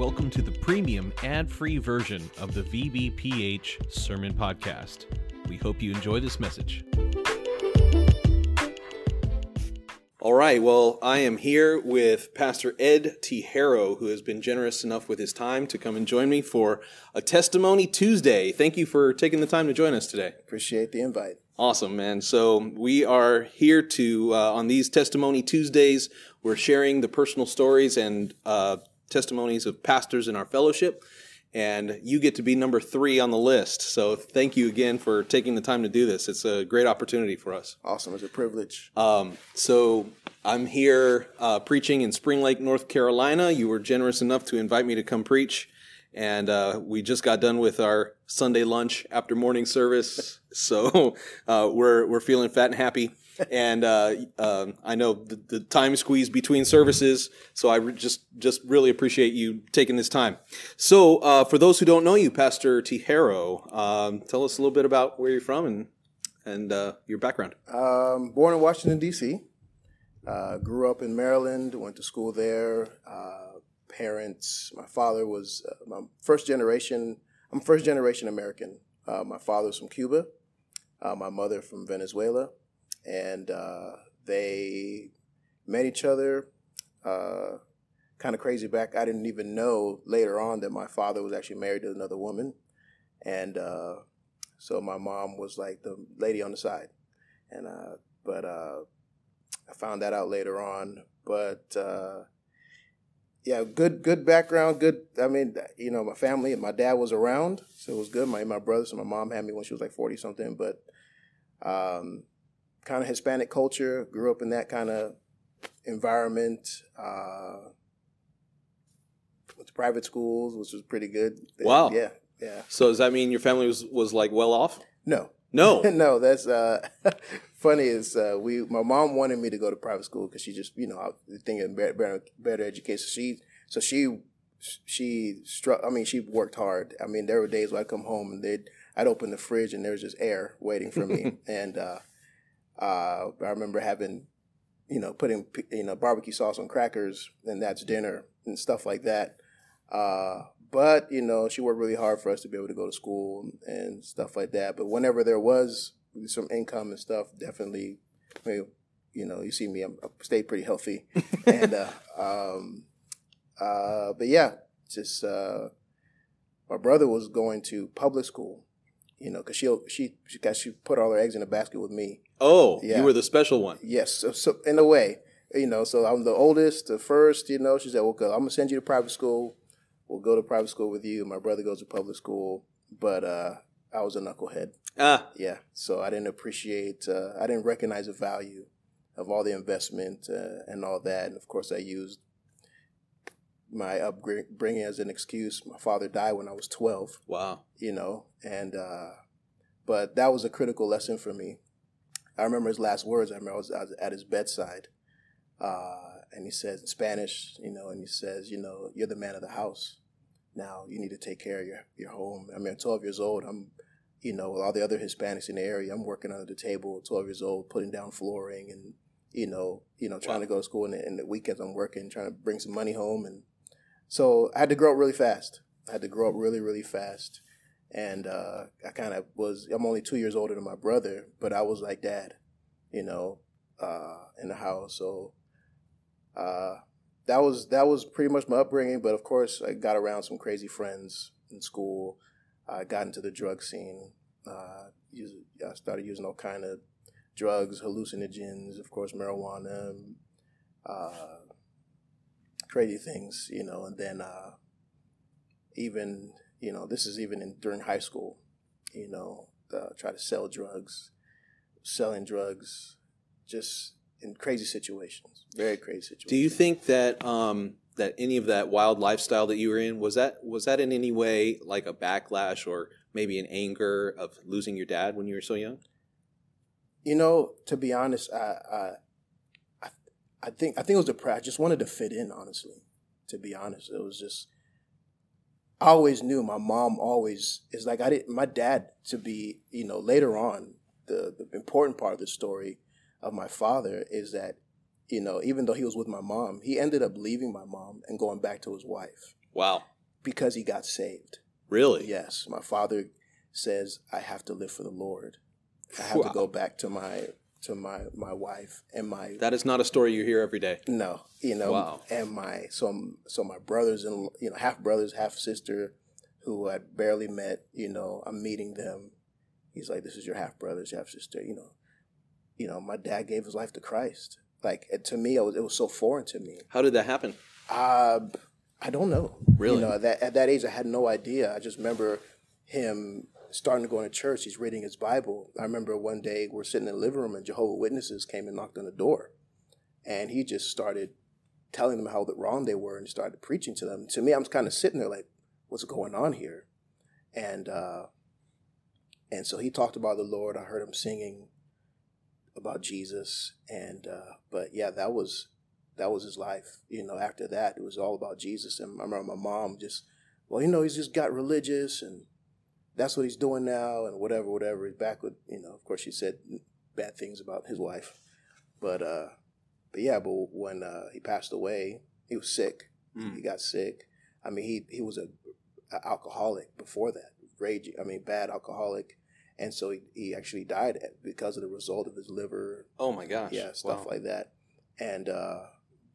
welcome to the premium ad free version of the VBPH Sermon Podcast. We hope you enjoy this message. All right, well, I am here with Pastor Ed Tijero, who has been generous enough with his time to come and join me for a Testimony Tuesday. Thank you for taking the time to join us today. Appreciate the invite. Awesome, man. So we are here to, uh, on these Testimony Tuesdays, we're sharing the personal stories and uh, testimonies of pastors in our fellowship. And you get to be number three on the list. So thank you again for taking the time to do this. It's a great opportunity for us. Awesome. It's a privilege. Um, so I'm here uh, preaching in Spring Lake, North Carolina. You were generous enough to invite me to come preach. And uh, we just got done with our Sunday lunch after morning service. So uh, we're, we're feeling fat and happy and uh, uh, I know the, the, time squeeze between services, so I re- just just really appreciate you taking this time. So, uh, for those who don't know you, Pastor Tijero, um, tell us a little bit about where you're from and and uh, your background. Um, born in Washington D.C., uh, grew up in Maryland, went to school there. Uh, parents, my father was my first generation. I'm first generation American. my father was from Cuba. my mother from Venezuela and uh, they met each other. Uh, kind of crazy back. I didn't even know later on that my father was actually married to another woman, and uh, so my mom was like the lady on the side, and uh, but uh, I found that out later on. But uh, yeah, good good background. Good. I mean, you know, my family. My dad was around, so it was good. My my brothers and my mom had me when she was like forty something, but. Um, kind of Hispanic culture. Grew up in that kind of environment. Uh, went to private schools, which was pretty good. Wow. Yeah, yeah. So does that mean your family was was like well off? No. No. no. That's uh, funny. Is uh, we my mom wanted me to go to private school because she just you know thinking better, better better education. She so she she struck. I mean, she worked hard. I mean, there were days where I'd come home and they'd I'd open the fridge and there was just air waiting for me, and uh, uh, I remember having, you know, putting you know barbecue sauce on crackers, and that's dinner and stuff like that. Uh, but you know, she worked really hard for us to be able to go to school and stuff like that. But whenever there was some income and stuff, definitely, you know, you see me, I'm, I stayed pretty healthy, and uh, um, uh, but yeah, just uh, my brother was going to public school, you know, because she she she got she put all her eggs in a basket with me. Oh, yeah. you were the special one. Yes, so, so, in a way, you know. So I'm the oldest, the first. You know, she said, "Well, I'm gonna send you to private school. We'll go to private school with you." My brother goes to public school, but uh, I was a knucklehead. Ah, yeah. So I didn't appreciate. Uh, I didn't recognize the value of all the investment uh, and all that. And of course, I used my upbringing as an excuse. My father died when I was 12. Wow. You know, and uh, but that was a critical lesson for me. I remember his last words. I remember I was, I was at his bedside, uh, and he says in Spanish, you know, and he says, you know, you're the man of the house. Now you need to take care of your your home. I mean, I'm 12 years old. I'm, you know, with all the other Hispanics in the area. I'm working under the table. 12 years old, putting down flooring and you know, you know, trying wow. to go to school. And in the weekends, I'm working, trying to bring some money home and so I had to grow up really fast. I had to grow up really, really fast. And uh, I kind of was, I'm only two years older than my brother, but I was like dad, you know, uh, in the house. So uh, that was that was pretty much my upbringing. But of course, I got around some crazy friends in school. I got into the drug scene. Uh, I started using all kind of drugs, hallucinogens, of course, marijuana, uh, crazy things, you know, and then uh, even, you know, this is even in, during high school, you know, uh, try to sell drugs, selling drugs, just in crazy situations, very crazy situations. Do you think that um, that any of that wild lifestyle that you were in was that was that in any way like a backlash or maybe an anger of losing your dad when you were so young? You know, to be honest, I, I I think I think it was depressed. I just wanted to fit in, honestly. To be honest, it was just. I always knew my mom always is like I didn't. My dad to be, you know, later on, the the important part of the story of my father is that, you know, even though he was with my mom, he ended up leaving my mom and going back to his wife. Wow. because he got saved. Really? Yes, my father says I have to live for the Lord. I have Wow. to go back to my to my my wife and my That is not a story you hear every day. no, you know, Wow. and my so so my brothers and you know half brothers, half sister, who I barely met. You know, I'm meeting them. He's like, "This is your half brothers, half sister." You know, you know, my dad gave his life to Christ. Like it, to me, it was, it was so foreign to me. How did that happen? Uh, I don't know. Really? You know, that, at that age, I had no idea. I just remember him starting to go into church. He's reading his Bible. I remember one day we're sitting in the living room and Jehovah Witnesses came and knocked on the door, and he just started telling them how wrong they were and started preaching to them. To me, I'm kind of sitting there like, "What's going on here?" And uh, and so he talked about the Lord. I heard him singing about Jesus, and uh, but yeah, that was that was his life. You know, after that, it was all about Jesus. And I remember my mom just, well, you know, he's just got religious, and that's what he's doing now, and whatever, whatever. He's back with, you know, of course, she said bad things about his wife, but uh, but yeah, but when uh, he passed away, he was sick. Mm. He got sick. I mean, he he was a, a alcoholic before that, raging. I mean, bad alcoholic. And so he, he actually died because of the result of his liver, Oh my gosh. yeah, stuff Wow. like that. And uh,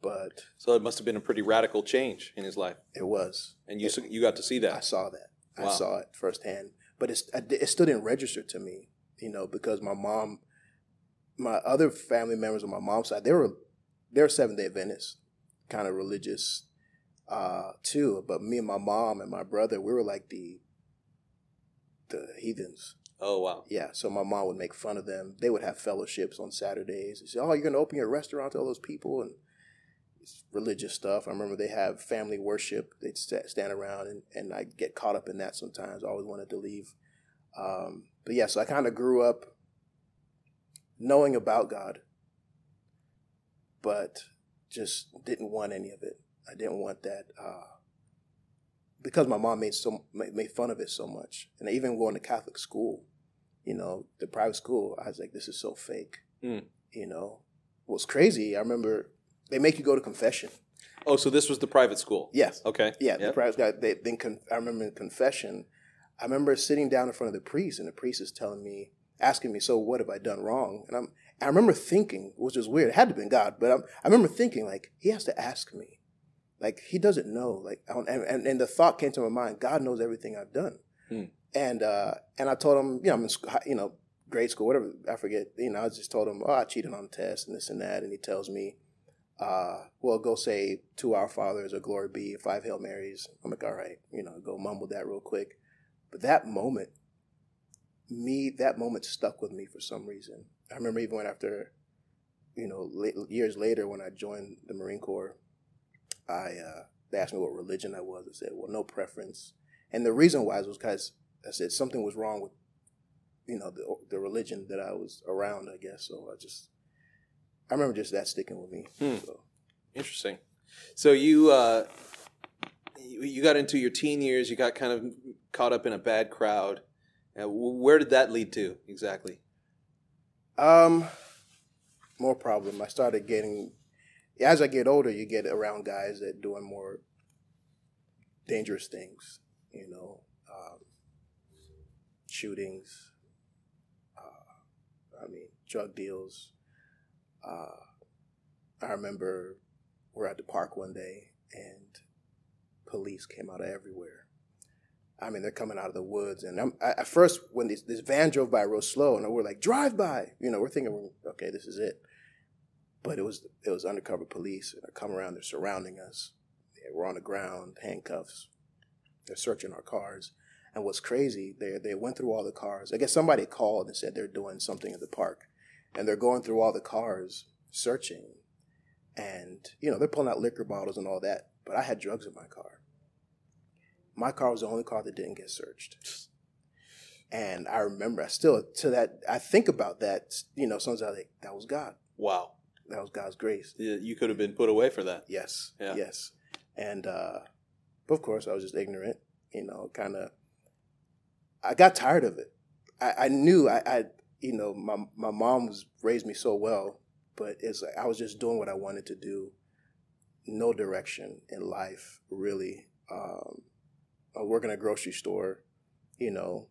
but So it must have been a pretty radical change in his life, it was. and you you got to see that. I saw that. Wow. I saw it firsthand. But it's it still didn't register to me, you know, because my mom, my other family members on my mom's side, they were they're Seventh Day Adventists, kind of religious, uh, too. But me and my mom and my brother, we were like the the heathens. Oh wow. Yeah, so my mom would make fun of them. They would have fellowships on Saturdays. They say, "Oh, you're going to open your restaurant to all those people," and religious stuff. I remember they have family worship. They'd stand around, and and I get caught up in that sometimes. I always wanted to leave. Um, but yeah, so I kind of grew up knowing about God, but just didn't want any of it. I didn't want that. Uh, because my mom made so made made fun of it so much, and even going to Catholic school, you know, the private school, I was like, this is so fake. Mm. You know, what's crazy? I remember they make you go to confession. Oh, so this was the private school. Yes, Okay. yeah, the private guy. They then con- I remember in confession, I remember sitting down in front of the priest, and the priest is telling me, asking me, "So what have I done wrong?" And I'm, I remember thinking, which was weird. It had to have been God, but I'm, I remember thinking like He has to ask me, like He doesn't know, like, I don't- and, and and the thought came to my mind, God knows everything I've done, Hmm. and uh, and I told him, you know, I'm in, you know, grade school, whatever, I forget, you know, I just told him, oh, I cheated on the test and this and that, and he tells me, uh, well, go say two Our Fathers or Glory Be, five Hail Marys. I'm like, all right, you know, go mumble that real quick. But that moment, me, that moment stuck with me for some reason. I remember even when after, you know, years later when I joined the Marine Corps, I uh, they asked me what religion I was. I said, well, no preference. And the reason why was because I said something was wrong with, you know, the the religion that I was around. I guess so. I just, I remember just that sticking with me. Hmm. So. Interesting. So you uh, you got into your teen years. You got kind of caught up in a bad crowd. Uh, where did that lead to exactly? Um, more problem. I started getting as I get older, you get around guys that doing more dangerous things. You know, um, shootings. Uh, I mean, drug deals. Uh, I remember we're at the park one day and police came out of everywhere. I mean, they're coming out of the woods, and I'm, I, at first, when this, this van drove by real slow, and we're like, "Drive by," you know, we're thinking, "Okay, this is it." But it was it was undercover police, and they're coming around, they're surrounding us. We're on the ground, handcuffs. They're searching our cars, and what's crazy, they they went through all the cars. I guess somebody called and said they're doing something in the park, and they're going through all the cars, searching, and you know they're pulling out liquor bottles and all that. But I had drugs in my car. My car was the only car that didn't get searched. And I remember, I still to that, I think about that. You know, sometimes I think that was God. Wow. That was God's grace. You could have been put away for that. Yes. Yeah. Yes. And uh, but of course, I was just ignorant. You know, kind of. I got tired of it. I, I knew I, I, you know, my my mom was raised me so well, but it's like I was just doing what I wanted to do. No direction in life, really, Um, I was working at a grocery store. You know,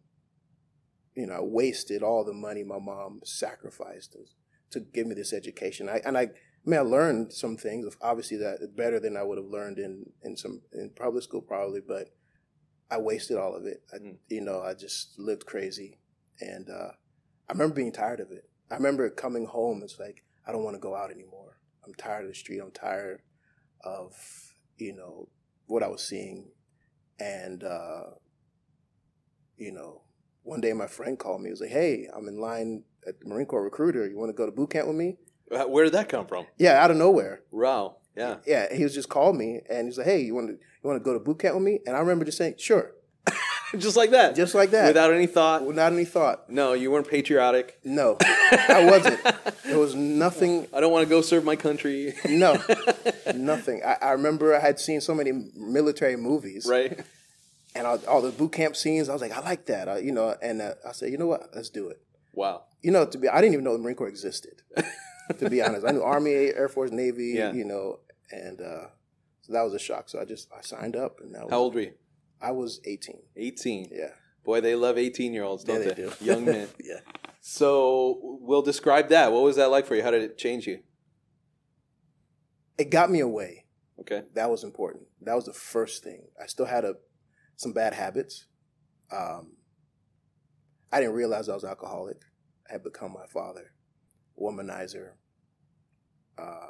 you know, I wasted all the money my mom sacrificed to, to give me this education. I and I, I mean, I learned some things. Obviously, that better than I would have learned in in some in public school probably, but I wasted all of it. I, Mm. You know, I just lived crazy, and uh, I remember being tired of it. I remember coming home. It's like I don't want to go out anymore. I'm tired of the street. I'm tired of you know what I was seeing, and uh, you know, one day my friend called me. He was like, "Hey, I'm in line at the Marine Corps recruiter. You want to go to boot camp with me?" Uh, Where did that come from? Yeah, out of nowhere. Wow. Yeah. Yeah, he was just called me and he's like, "Hey, you want to you want to go to boot camp with me?" And I remember just saying, "Sure," Just like that. just like that, Without any thought. without any thought. No, you weren't patriotic. No, I wasn't. There was nothing. I don't want to go serve my country. No, nothing. I, I remember I had seen so many military movies, right? and all, all the boot camp scenes. I was like, I like that, I, you know. And uh, I said, you know what? Let's do it. Wow. You know, to be, I didn't even know the Marine Corps existed. to be honest, I knew Army, Air Force, Navy, Yeah. you know, and uh, so that was a shock. So I just I signed up, and that was How old were you? I was 18. 18. Yeah, Boy, they love 18 year olds, don't they they? do. Young men. yeah. So we'll describe that. What was that like for you? How did it change you? It got me away. Okay. That was important. That was the first thing. I still had a some bad habits. Um, I didn't realize I was alcoholic. I had become my father, womanizer. Uh,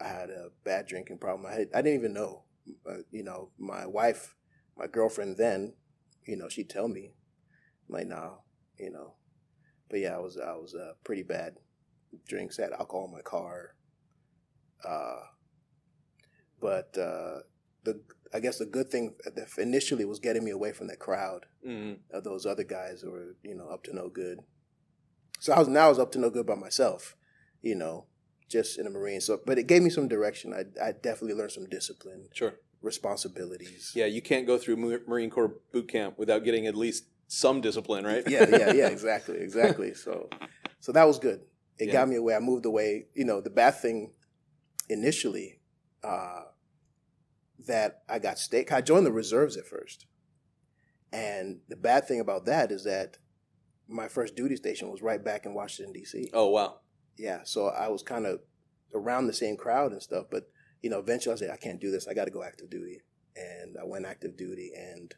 I had a bad drinking problem. I had, I didn't even know. Uh, you know, my wife, my girlfriend then, you know, she'd tell me, I'm like, no, you know. But yeah, I was I was uh, pretty bad. Drinks, had alcohol in my car. Uh, but uh, the I guess the good thing initially was getting me away from that crowd mm of those other guys who were you know up to no good. So I was now I was up to no good by myself, you know, just in the Marines. So, but it gave me some direction. I I definitely learned some discipline, Sure. responsibilities. Yeah, you can't go through Marine Corps boot camp without getting at least some discipline, right? yeah, yeah, yeah, exactly, exactly. So, so that was good. It Yeah. got me away. I moved away. You know, the bad thing initially uh, that I got state. I joined the reserves at first, and the bad thing about that is that my first duty station was right back in Washington D.C. Oh, wow. Yeah, so I was kind of around the same crowd and stuff. But you know, eventually I said, I can't do this. I got to go active duty, and I went active duty, and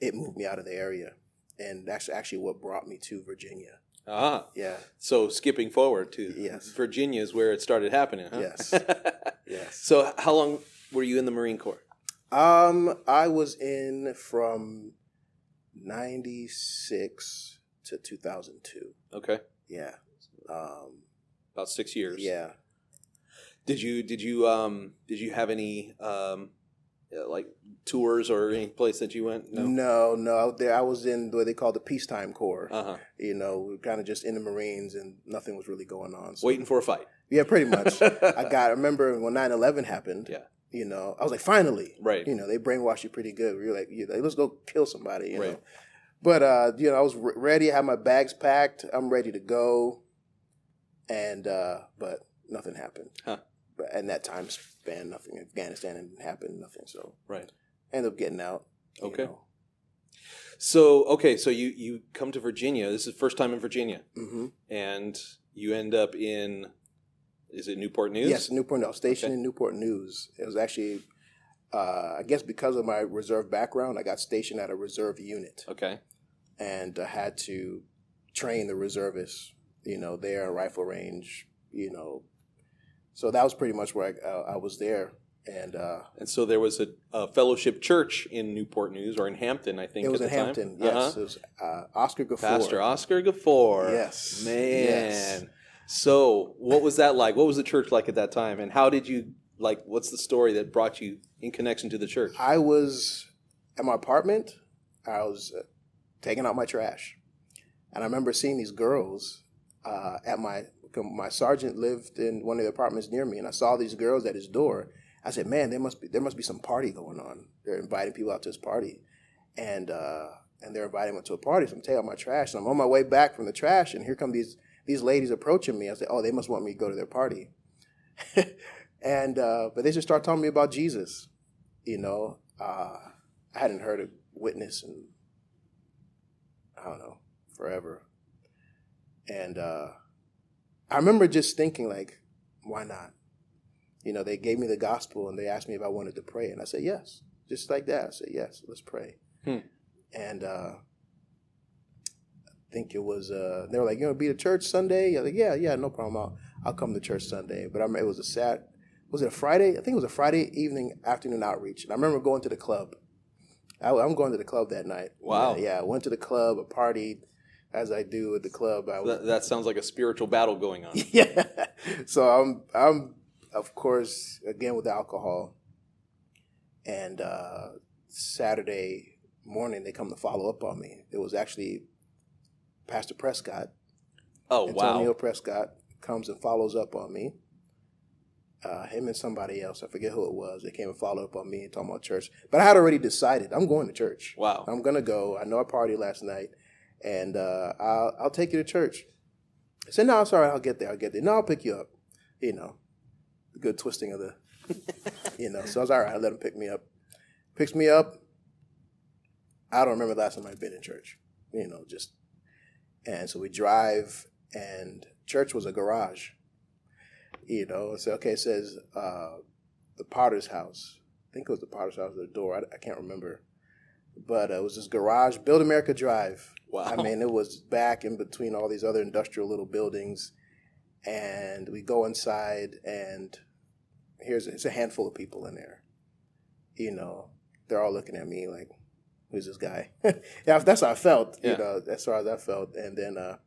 it moved me out of the area. And that's actually what brought me to Virginia. Ah, Yeah, so skipping forward to Yes. Virginia is where it started happening, huh? Yes. yes. so how long were you in the Marine Corps? Um, I was in from '96 to 2002. Okay. Yeah. Um, About six years. yeah. Did you did you um did you have any um uh, like tours or any place that you went? No, no. There, I was in what they call the peacetime corps. Uh huh. you know, we were kind of just in the Marines, and nothing was really going on. So, Waiting for a fight. Yeah, pretty much. I got. I remember when 9-11 happened. Yeah. You know, I was like, finally. Right. You know, they brainwash you pretty good. You're like, you know, let's go kill somebody. You Right. know. But uh, you know, I was re- ready. I had my bags packed. I'm ready to go. And uh, but nothing happened. Huh. But in that time span, nothing. Afghanistan didn't happen. Nothing. So Right. I ended up getting out. Okay. know. So okay, so you you come to Virginia. This is the first time in Virginia, Mhm. and you end up in is it Newport News? Yes, Newport News. Stationed Okay. in Newport News. It was actually, uh, I guess, because of my reserve background, I got stationed at a reserve unit Okay. and I had to train the reservists. You know, there rifle range. You know, so that was pretty much where I, uh, I was there, and uh, And so there was a, a fellowship church in Newport News or in Hampton, I think. it was at in the time. Hampton. Yes, Uh-huh. it was uh, Oscar Gafford. Pastor Oscar Gafford. Yes. Man. Yes. So what was that like? What was the church like at that time? And how did you like what's the story that brought you in connection to the church? I was at my apartment. I was uh, taking out my trash, and I remember seeing these girls uh, at my my sergeant lived in one of the apartments near me, and I saw these girls at his door. I said, "Man, there must be there must be some party going on. They're inviting people out to this party, and uh, and they're inviting me to a party. So I'm taking out my trash, and I'm on my way back from the trash, and here come these these ladies approaching me. I said, "Oh, they must want me to go to their party." and uh, but they just start telling me about Jesus, you know. uh, I hadn't heard a witness in I don't know forever, and uh, I remember just thinking like, why not? You know, they gave me the gospel and they asked me if I wanted to pray, and I said yes, just like that. I said yes, let's pray. Hmm. And uh, I think it was uh, they were like, you want to be to church Sunday? I was like, yeah, yeah, no problem. I'll I'll come to church Sunday. But I remember it was a sad. Was it a Friday? I think it was a Friday evening afternoon outreach. And I remember going to the club. I, am going to the club that night. Wow. Yeah, yeah, I went to the club, I partied, as I do at the club. I was, That, that sounds like a spiritual battle going on. yeah. So I'm I'm of course again with alcohol. And uh, Saturday morning they come to follow up on me. It was actually Pastor Prescott, Oh wow, Antonio wow. Prescott comes and follows up on me. Uh, him and somebody else, I forget who it was. They came and followed up on me and talking about church. But I had already decided I'm going to church. Wow. I'm gonna go. I know I party last night, and uh, I'll I'll take you to church. I said, no, I'm sorry, I'll get there. I'll get there. No, I'll pick you up. You know, good twisting of the, you know. So I was all right. I let him pick me up. Picks me up. I don't remember the last time I'd been in church. You know, just and so we drive, and church was a garage. You know, so okay, it says uh, the Potter's house. I think it was the Potter's house. The door. I, I can't remember but uh, it was this garage, Build America Drive. Wow. I mean, it was back in between all these other industrial little buildings, and we go inside, and here's it's a handful of people in there. You know, they're all looking at me like, "Who's this guy?" yeah, that's how I felt. Yeah. You know, that's how I felt, and then uh,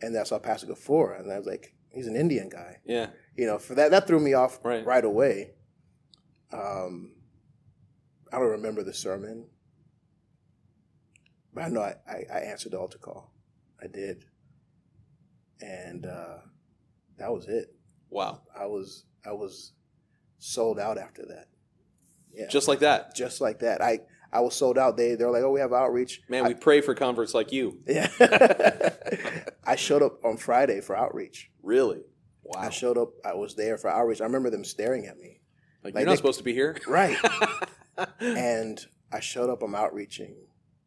and that's how Pastor Gafora, and I was like, "He's an Indian guy." Yeah. You know, for that that threw me off Right. right away. Um, I don't remember the sermon, but I know I, I, I answered the altar call. I did, and uh, that was it. Wow. I was I was sold out after that. Yeah, Just like that. just like that. I I was sold out. They they're like, oh, we have outreach. Man, we pray for converts like you. Yeah, I showed up on Friday for outreach. Really? Wow. I showed up. I was there for outreach. I remember them staring at me. Like, like you're not they- supposed to be here. Right. and I showed up. I'm outreaching.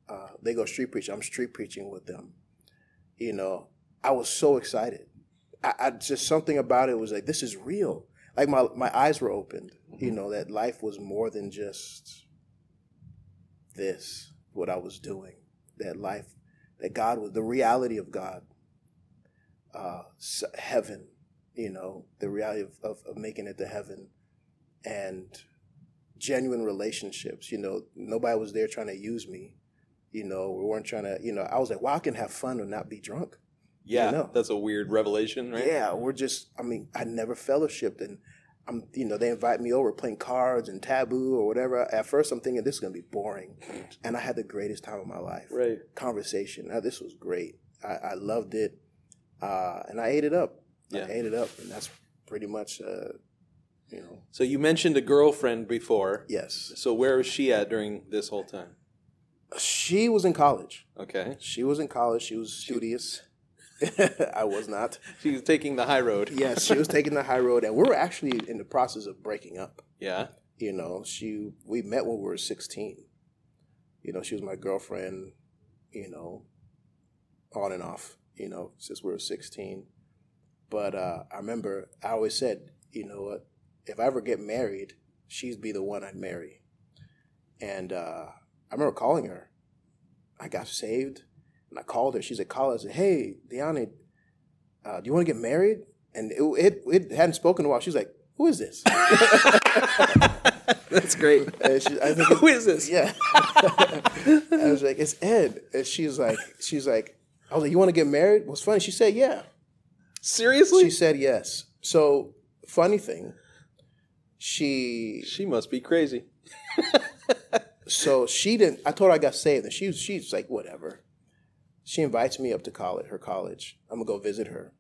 Uh, they go street preaching. I'm street preaching with them. You know, I was so excited. I, I just something about it was like this is real. Like my my eyes were opened. You know that life was more than just this. What I was doing. That life. That God was the reality of God. Uh, heaven. You know the reality of, of, of making it to heaven, and genuine relationships. You know, nobody was there trying to use me. You know, we weren't trying to. You know, I was like, wow, I can have fun and not be drunk. Yeah. know. That's a weird revelation, right? Yeah, we're just. I mean, I never fellowshipped, and I'm. You know, they invite me over playing cards and taboo or whatever. At first, I'm thinking this is gonna be boring, and I had the greatest time of my life. Right. Conversation. Now, this was great. I, I loved it, uh, and I ate it up. Yeah. I ate it up, and that's pretty much. Uh, you know, So you mentioned a girlfriend before. yes. So where was she at during this whole time? She was in college. Okay. She was in college. She was studious. I was not. She was taking the high road. Yes, she was taking the high road, and we were actually in the process of breaking up. Yeah. You know, she we met when we were sixteen. You know, she was my girlfriend. You know, on and off. You know, since we were sixteen. But uh, I remember I always said, you know what? If I ever get married, she'd be the one I'd marry. And uh, I remember calling her. I got saved, and I called her. She's at college. I said, "Hey, Deanna, uh, do you want to get married?" And it, it it hadn't spoken in a while. She's like, "Who is this?" That's great. She, I think Who is this? yeah. I was like, "It's Ed," and she's like, "She's like," I was like, "You want to get married?" What's funny? She said, "Yeah." Seriously? She said yes. So funny thing, she she must be crazy. So she didn't. I told her I got saved, and she was she's like whatever. She invites me up to college, her college. I'm gonna go visit her,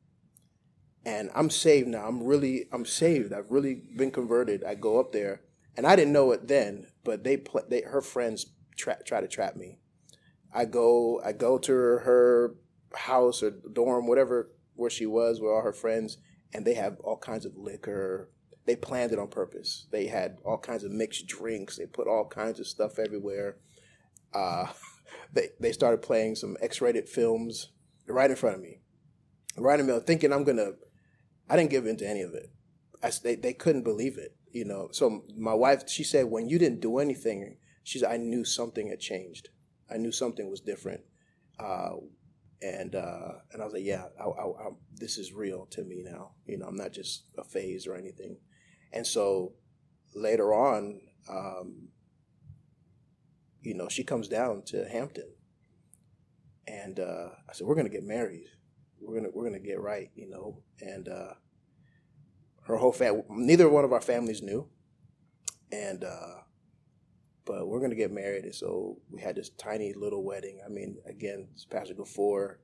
and I'm saved now. I'm really I'm saved. I've really been converted. I go up there, and I didn't know it then, but they pl- they her friends tra- try to trap me. I go I go to her, her house or dorm, whatever where she was with all her friends, and they have all kinds of liquor, they planned it on purpose. They had all kinds of mixed drinks. They put all kinds of stuff everywhere. Uh, they they started playing some X-rated films right in front of me, right in the middle, thinking I'm gonna. I didn't give in to any of it. I, they they couldn't believe it, you know. So my wife, she said, when you didn't do anything, she's I knew something had changed. I knew something was different. Uh, and uh, and I was like, yeah, I, I, I, this is real to me now. You know, I'm not just a phase or anything. And so later on, um, you know, she comes down to Hampton, and uh, I said, we're gonna get married. We're gonna we're gonna get right, you know. And uh, her whole family, neither one of our families knew, and uh, but we're gonna get married. And so we had this tiny little wedding. I mean, again, Pastor Gafor.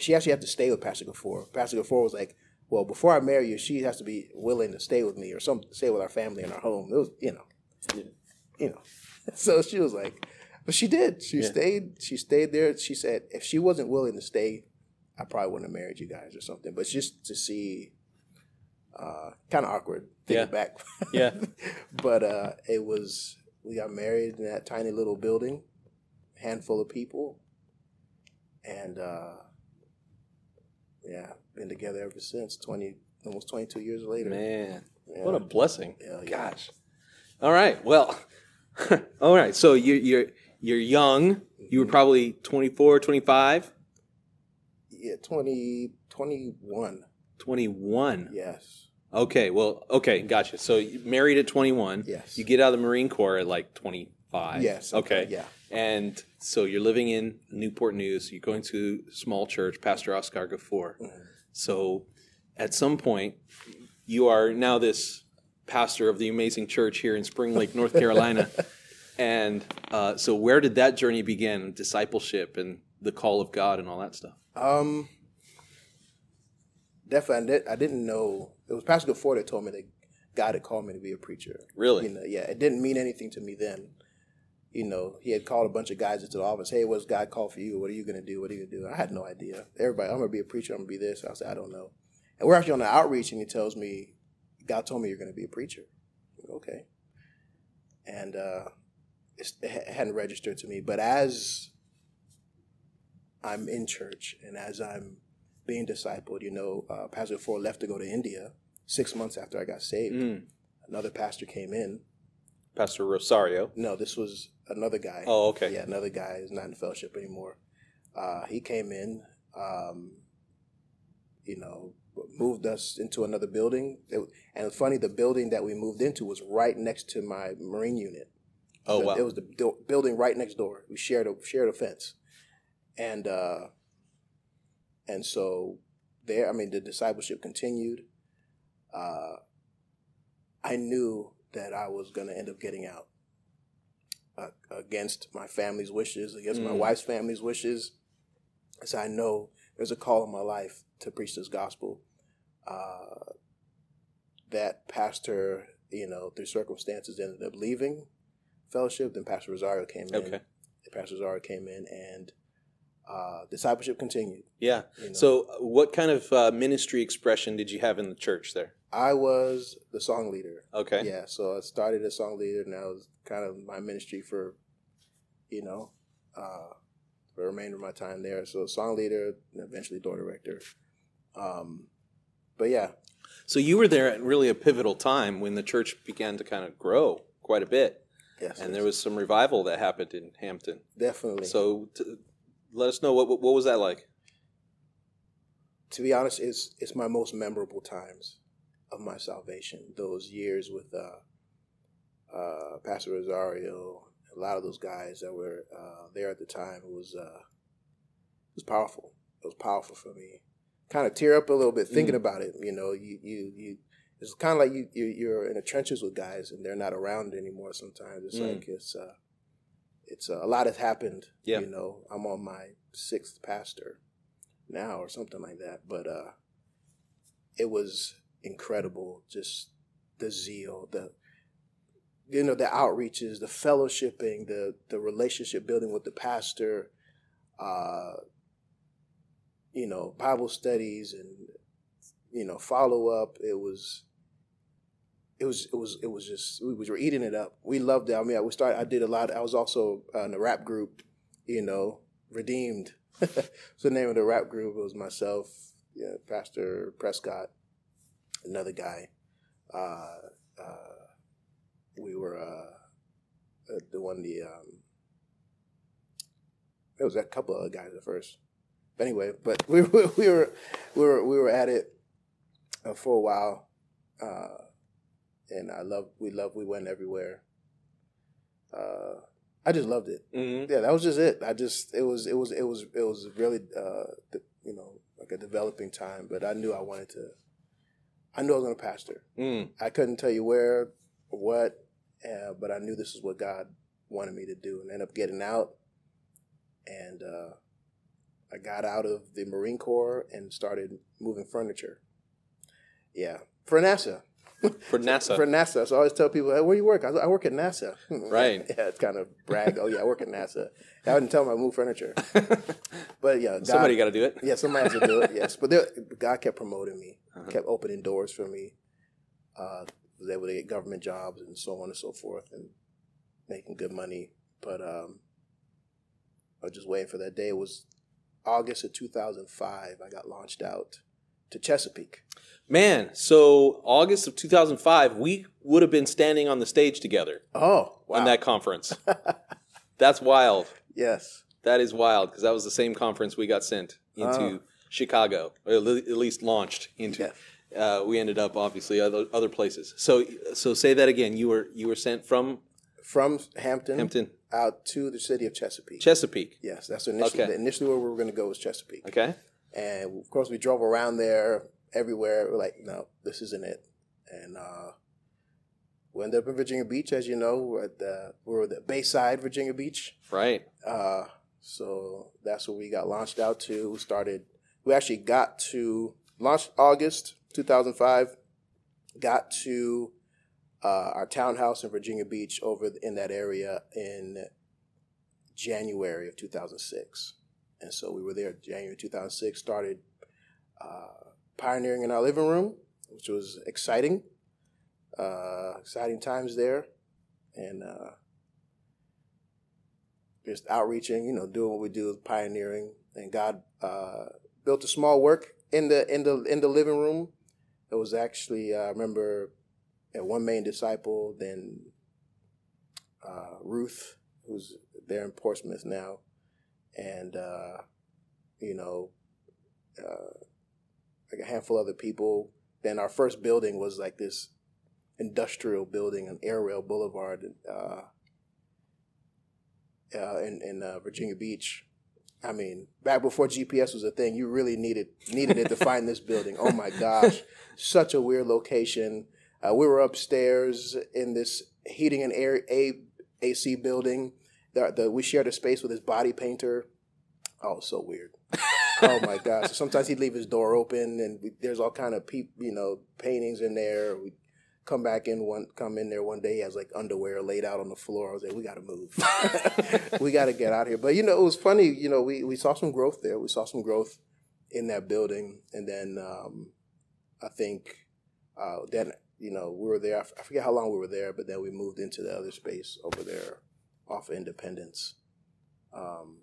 She actually had to stay with Pastor Gafor. Pastor Gafor was like, "Well, before I marry you, she has to be willing to stay with me or some stay with our family in our home." It was, you know, yeah. you know. So she was like, but she did. She yeah. stayed. She stayed there. She said if she wasn't willing to stay, I probably wouldn't have married you guys or something. But just to see, uh, kind of awkward. Thinking yeah. back. yeah. but uh, it was we got married in that tiny little building, handful of people, and uh, yeah, been together ever since. Twenty, almost twenty-two years later. Man, yeah. what a blessing! Yeah, Gosh. All right. Well. all right. So you're you're you're young. You were mm-hmm. probably 24, 25? Yeah, 20, 21. 21. Yes. Okay, well, okay, gotcha. So you married at 21. Yes. You get out of the Marine Corps at like 25. Yes. Okay. Yeah. And so you're living in Newport News. You're going to small church, Pastor Oscar Gafor. Mm-hmm. So at some point, you are now this pastor of the amazing church here in Spring Lake, North Carolina. and uh, so, where did that journey begin? Discipleship and the call of God and all that stuff. Um, definitely, I, did, not know it was Pastor Gafor that told me that God had called me to be a preacher. Really? You know, yeah, it didn't mean anything to me then. You know, he had called a bunch of guys into the office. Hey, what's God called for you? What are you going to do? What are you going to do? I had no idea. Everybody, I'm going to be a preacher. I'm going to be this. I said, I don't know. And we're actually on the outreach, and he tells me, God told me you're going to be a preacher. Okay. And uh, it hadn't registered to me. But as I'm in church and as I'm being discipled, you know, uh, Pastor Ford left to go to India six months after I got saved. Mm. Another pastor came in. Pastor Rosario? No, this was another guy. Oh, okay. Yeah, another guy is not in fellowship anymore. Uh, he came in, um, you know, moved us into another building. It, and funny, the building that we moved into was right next to my Marine unit. Oh so wow! It was the building right next door. We shared a shared a fence, and uh, and so there. I mean, the discipleship continued. Uh, I knew that I was going to end up getting out uh, against my family's wishes, against mm. my wife's family's wishes. As I know there's a call in my life to preach this gospel. Uh, that pastor, you know, through circumstances, ended up leaving fellowship. Then Pastor Rosario came in. Okay. Pastor Rosario came in, and uh, discipleship continued. Yeah. You know? So, uh, what kind of uh, ministry expression did you have in the church there? I was the song leader. Okay. Yeah. So I started as song leader, and that was kind of my ministry for, you know, uh, for the remainder of my time there. So song leader, and eventually door director. Um, but yeah. So you were there at really a pivotal time when the church began to kind of grow quite a bit. Yes, and there was some revival that happened in Hampton. Definitely. So, let us know what, what, what was that like. To be honest, it's it's my most memorable times of my salvation. Those years with uh, uh, Pastor Rosario, a lot of those guys that were uh, there at the time. It was uh, it was powerful. It was powerful for me. Kind of tear up a little bit thinking mm. about it. You know, you you you it's kind of like you, you are in the trenches with guys and they're not around anymore. Sometimes it's mm. like it's uh, it's uh, a lot has happened. Yeah. you know, I'm on my sixth pastor now or something like that. But uh, it was incredible, just the zeal, the you know the outreaches, the fellowshipping, the the relationship building with the pastor, uh, you know, Bible studies and you know follow up. It was it was it was it was just we were eating it up. We loved it. I mean, I we started. I did a lot. I was also uh, in a rap group, you know, redeemed. It's the name of the rap group. It was myself, yeah, Pastor Prescott, another guy. Uh, uh, we were uh, uh, the one the um, there was a couple of guys at first. But anyway, but we were we were we were we were at it uh, for a while, uh, and I love we love we went everywhere. Uh, I just loved it. Mm-hmm. Yeah, that was just it. I just it was it was it was it was really uh, the, you know like a developing time, but I knew I wanted to. I knew I was going to pastor. Mm. I couldn't tell you where or what, uh, but I knew this is what God wanted me to do, and end up getting out. And uh, I got out of the Marine Corps and started moving furniture. Yeah, for NASA. For NASA. For NASA. So I always tell people, hey, where do you work? I, I work at NASA. Right. yeah, it's kind of brag. oh, yeah, I work at NASA. I wouldn't tell them I move furniture. But yeah, God, Somebody got to do it. yeah, somebody has to do it. Yes, but there, God kept promoting me, Uh-huh. kept opening doors for me. Uh, was able to get government jobs and so on and so forth, and making good money. But um, I was just waiting for that day. It was August of 2005. I got launched out to Chesapeake. Man, so August of 2005, we would have been standing on the stage together Oh, wow! on that conference. That's wild. yes, That is wild because that was the same conference we got sent into Oh. Chicago, or at least launched into. Uh, we ended up obviously other other places. So so say that again. You were you were sent from from Hampton, Hampton, out to the city of Chesapeake. Chesapeake. yes, that's initially Okay. initially where we were going to go was Chesapeake. Okay. And of course, we drove around there everywhere. We're like, no, this isn't it. And uh, we ended up in Virginia Beach, as you know. We're at the, we're at the Bayside, Virginia Beach. Right. Uh, so that's where we got launched out to. We started, we actually got to, launched August 2005, got to uh, our townhouse in Virginia Beach over in that area in January of 2006. And so we were there January 2006, started uh, pioneering in our living room, which was exciting. Uh, exciting times there. And uh, just outreaching, you know, doing what we do, pioneering. And God uh, built a small work in the in the in the living room. It was actually uh, I remember one main disciple, then uh, Ruth, who's there in Portsmouth now, and uh, you know, uh, like a handful of other people. Then our first building was like this industrial building on Air Rail Boulevard uh, uh, in in uh, Virginia Beach. I mean, back before GPS was a thing, you really needed needed it to find this building. Oh my gosh, such a weird location. Uh, we were upstairs in this heating and air a, AC building. The, the, we shared a space with his body painter. Oh, so weird. oh my gosh! Sometimes he'd leave his door open, and we, there's all kind of peop, you know, paintings in there. We come back in one, come in there one day. He has like underwear laid out on the floor. I was like, we got to move. we got to get out here. But you know, it was funny. You know, we we saw some growth there. We saw some growth in that building, and then um, I think uh, then you know we were there. I forget how long we were there, but then we moved into the other space over there off of Independence. Um,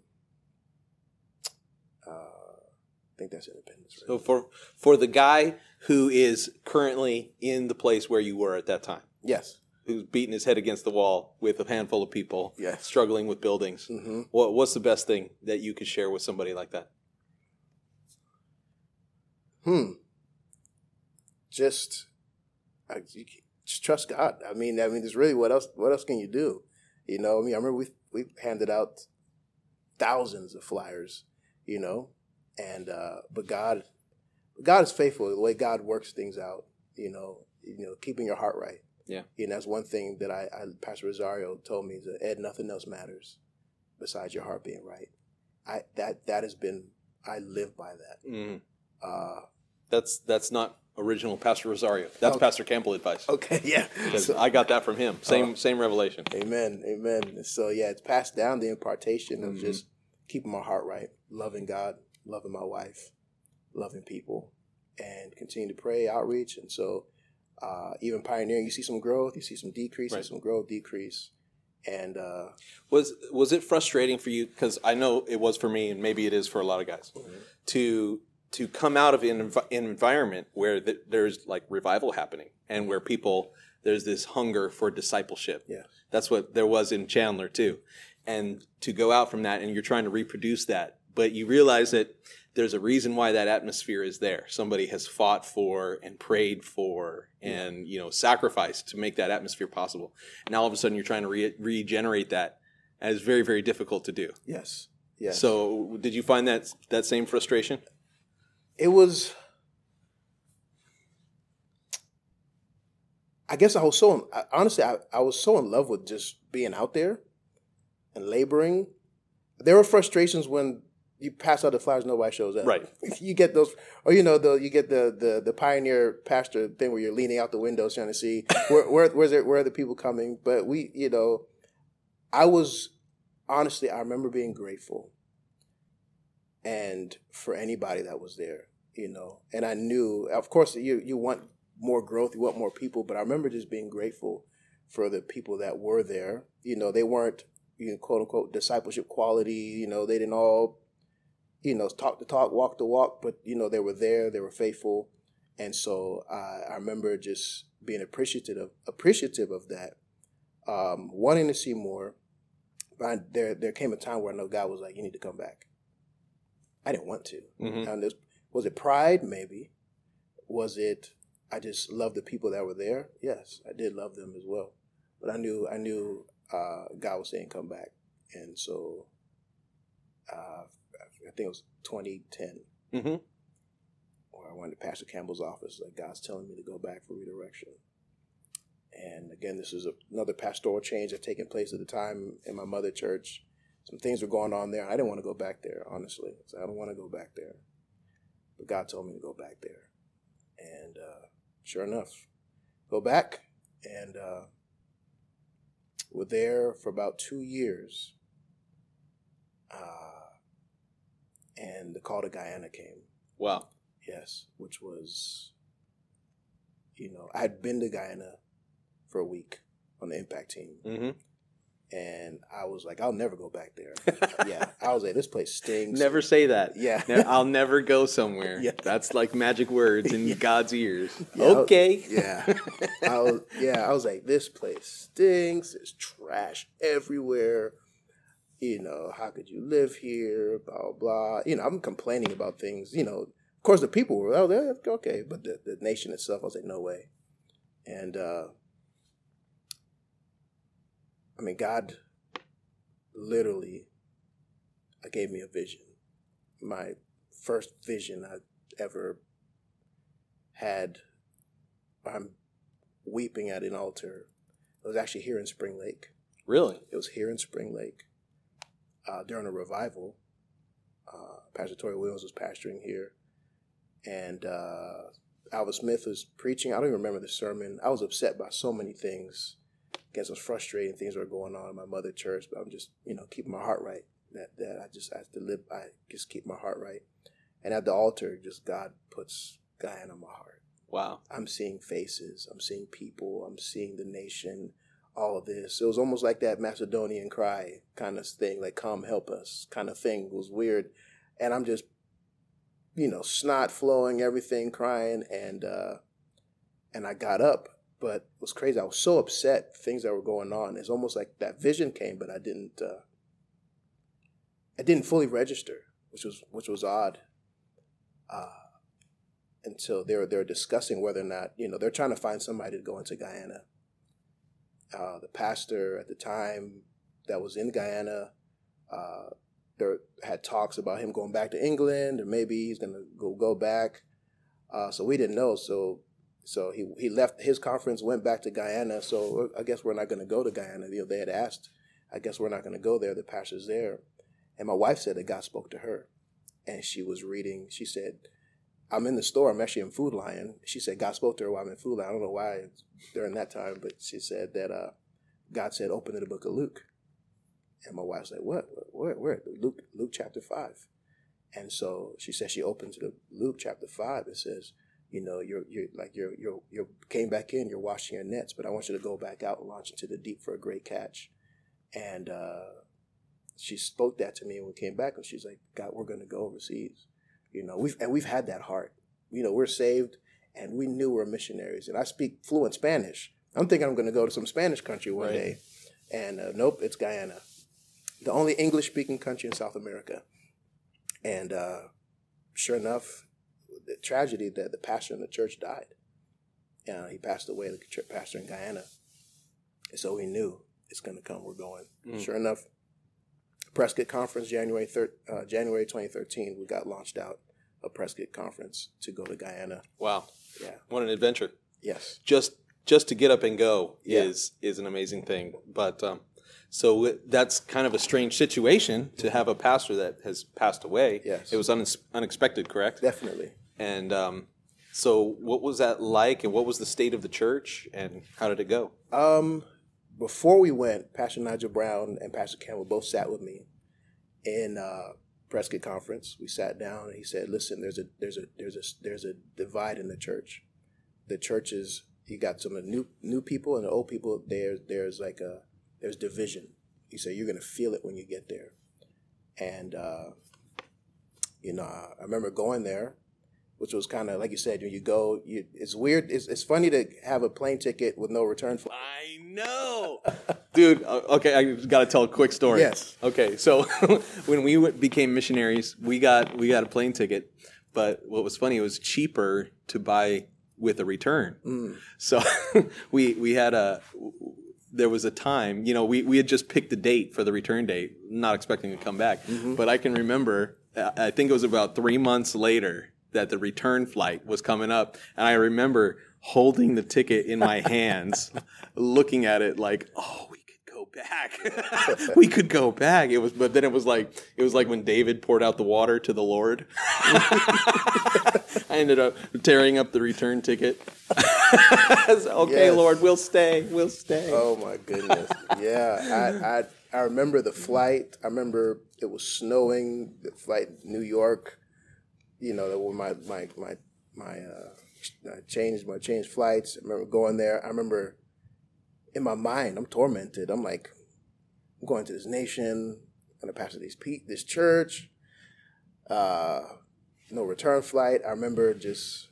uh, I think that's Independence. Right? So for for the guy who is currently in the place where you were at that time, yes. who's beating his head against the wall with a handful of people, Yes. struggling with buildings, hmm what what's the best thing that you could share with somebody like that? Hmm. Just, I, just trust God. I mean, I mean, there's really what else? What else can you do? You know, I mean, I remember we we handed out thousands of flyers. You know, and uh, but God, God is faithful. The way God works things out. You know, you know, keeping your heart right. Yeah. And that's one thing that I, I Pastor Rosario told me is that Ed, nothing else matters besides your heart being right. I that that has been I live by that. Mm. Uh, That's that's not original Pastor Rosario. That's Okay. Pastor Campbell advice. okay, yeah. So- I got that from him. Same Oh. same revelation. Amen. Amen. So yeah, it's passed down the impartation of Mhm. just keeping my heart right, loving God, loving my wife, loving people, and continue to pray, outreach. And so Uh, even pioneering, you see some growth, you see some decrease, Right. some growth, decrease, and uh, Was was it frustrating for you? Because I know it was for me, and maybe it is for a lot of guys, to to come out of an, an environment where th- there's like revival happening, and where people there's this hunger for discipleship. Yeah. that's what there was in Chandler too, and to go out from that, and you're trying to reproduce that, but you realize that there's a reason why that atmosphere is there. Somebody has fought for and prayed for and you know sacrificed to make that atmosphere possible. And all of a sudden, you're trying to re- regenerate that, and it's very very difficult to do. yes, yes. So, did you find that that same frustration? It was i guess i was so honestly I, I was so in love with just being out there and laboring. There were frustrations when you pass out the flyers nobody shows up Right. you get those or you know the you get the the, the pioneer pastor thing where you're leaning out the windows trying to see where where where's there, where are the people coming? But we you know i was honestly i remember being grateful and for anybody that was there, you know. And I knew, of course, you you want more growth, you want more people, but I remember just being grateful for the people that were there. You know, they weren't, you know, quote unquote discipleship quality. You know, they didn't all, you know, talk the talk, walk the walk, but you know, they were there, they were faithful, and so I, I remember just being appreciative of, appreciative of that, um, wanting to see more. But I, there there came a time where I know God was like, you need to come back. I didn't want to. Mm-hmm. And this, was it pride? Maybe. Was it? I just loved the people that were there. Yes, I did love them as well. But I knew, I knew uh, God was saying, "Come back," and so uh, I think it was 2010, Mm-hmm. where I went to Pastor Campbell's office. Like God's telling me to go back for redirection. And again, this is a, another pastoral change that taken place at the time in my mother church. Some things were going on there. I didn't want to go back there, honestly. So I don't want to go back there. But God told me to go back there. And uh, sure enough, go back. And uh, we're there for about two years. Uh, and the call to Guyana came. Wow. Yes, which was, you know, I had been to Guyana for a week on the impact team, Mm-hmm. And I was like, I'll never go back there. yeah, I was like, this place stinks. Never say that. Yeah. Ne- I'll never go somewhere. Yeah. That's like magic words in Yeah. God's ears. Yeah. Okay. Yeah. I was, yeah, I was like, this place stinks. There's trash everywhere. You know, how could you live here? Blah blah. blah. You know, I'm complaining about things. You know, of course, the people were oh, okay, but the, the nation itself, I was like, no way. And uh I mean, God literally uh, gave me a vision. My first vision I ever had. I'm weeping at an altar. It was actually here in Spring Lake. Really? It was here in Spring Lake uh, during a revival. Uh, Pastor Tori Williams was pastoring here, and uh, Alva Smith was preaching. I don't even remember the sermon. I was upset by so many things. Again, was frustrating things were going on in my mother church, but I'm just, you know, keeping my heart right. That that I just have to live. I just keep my heart right. And at the altar, just God puts Guyana on my heart. Wow. I'm seeing faces, I'm seeing people, I'm seeing the nation, all of this. It was almost like that Macedonian cry kind of thing, like "Come help us" kind of thing. It was weird, and I'm just, you know, snot flowing, everything, crying, and uh, and I got up, but it was crazy. I was so upset, things that were going on. It's almost like that vision came, but I didn't, uh, I didn't fully register, which was which was odd. Uh, until they're they're discussing whether or not you know they're trying to find somebody to go into Guyana. Uh, the pastor at the time that was in Guyana, uh, there had talks about him going back to England or maybe he's going to go go back. Uh, so we didn't know. So so he he left his conference, went back to Guyana. So I guess we're not going to go to Guyana. You know, they had asked. I guess we're not going to go there. The pastor's there, and my wife said that God spoke to her, and she was reading. She said. I'm in the store. I'm actually in Food Lion. She said God spoke to her while I'm in Food Lion. I don't know why during that time, but she said that uh, God said, "Open to the book of Luke." And my wife's like, "What? Where? Where? Luke? Luke chapter five. And so she said she opened to the Luke chapter five. It says, you know, you're you're like you're you're you came back in, you're washing your nets, but I want you to go back out and launch into the deep for a great catch. And uh, she spoke that to me when we came back, and she's like, God, we're going to go overseas. You know, we've and we've had that heart. You know, we're saved, and we knew we're missionaries. And I speak fluent Spanish. I'm thinking I'm going to go to some Spanish country one Right. day, and uh, nope, it's Guyana, the only English-speaking country in South America. And uh, sure enough, the tragedy that the pastor in the church died. Uh, he passed away, the ch- pastor in Guyana. And so we knew it's going to come. We're going. Mm. Sure enough, Prescott Conference, January thir- uh, January 2013, we got launched out of Prescott Conference to go to Guyana. Wow, Yeah. what an adventure! Yes. Just just to get up and go Yeah. is is an amazing thing. But um, so it- that's kind of a strange situation to have a pastor that has passed away. Yes. it was unex unexpected, correct? Definitely. And um, so, what was that like, and what was the state of the church, and how did it go? Um, before we went, Pastor Nigel Brown and Pastor Campbell both sat with me in uh, Prescott conference. We sat down and he said, "Listen, there's a there's a there's a there's a divide in the church. The church is you got some of the new new people and the old people. There's there's like a there's division. He said you're gonna feel it when you get there, and uh, you know I remember going there." Which was kind of like you said, when you go, you, it's weird. It's, it's funny to have a plane ticket with no return flight. I know, dude. uh, Okay, I got to tell a quick story. Yes. Okay, so when we became missionaries, we got we got a plane ticket, but what was funny it was cheaper to buy with a return. Mm. So we we had a there was a time, you know, we, we had just picked a date for the return date, not expecting to come back. But I can remember, I think it was about three months later that the return flight was coming up. And I remember holding the ticket in my hands, looking at it like, oh, we could go back. we could go back. It was, but then it was like, it was like when David poured out the water to the Lord. I ended up tearing up the return ticket. okay, Yes. Lord, we'll stay. We'll stay. Oh my goodness. yeah, I, I I remember the flight. I remember it was snowing. The flight New York. You know, that when my my my my uh, changed my changed flights. I remember going there. I remember in my mind, I'm tormented. I'm like, I'm going to this nation. I'm gonna pastor these pe- this church. Uh, no return flight. I remember just,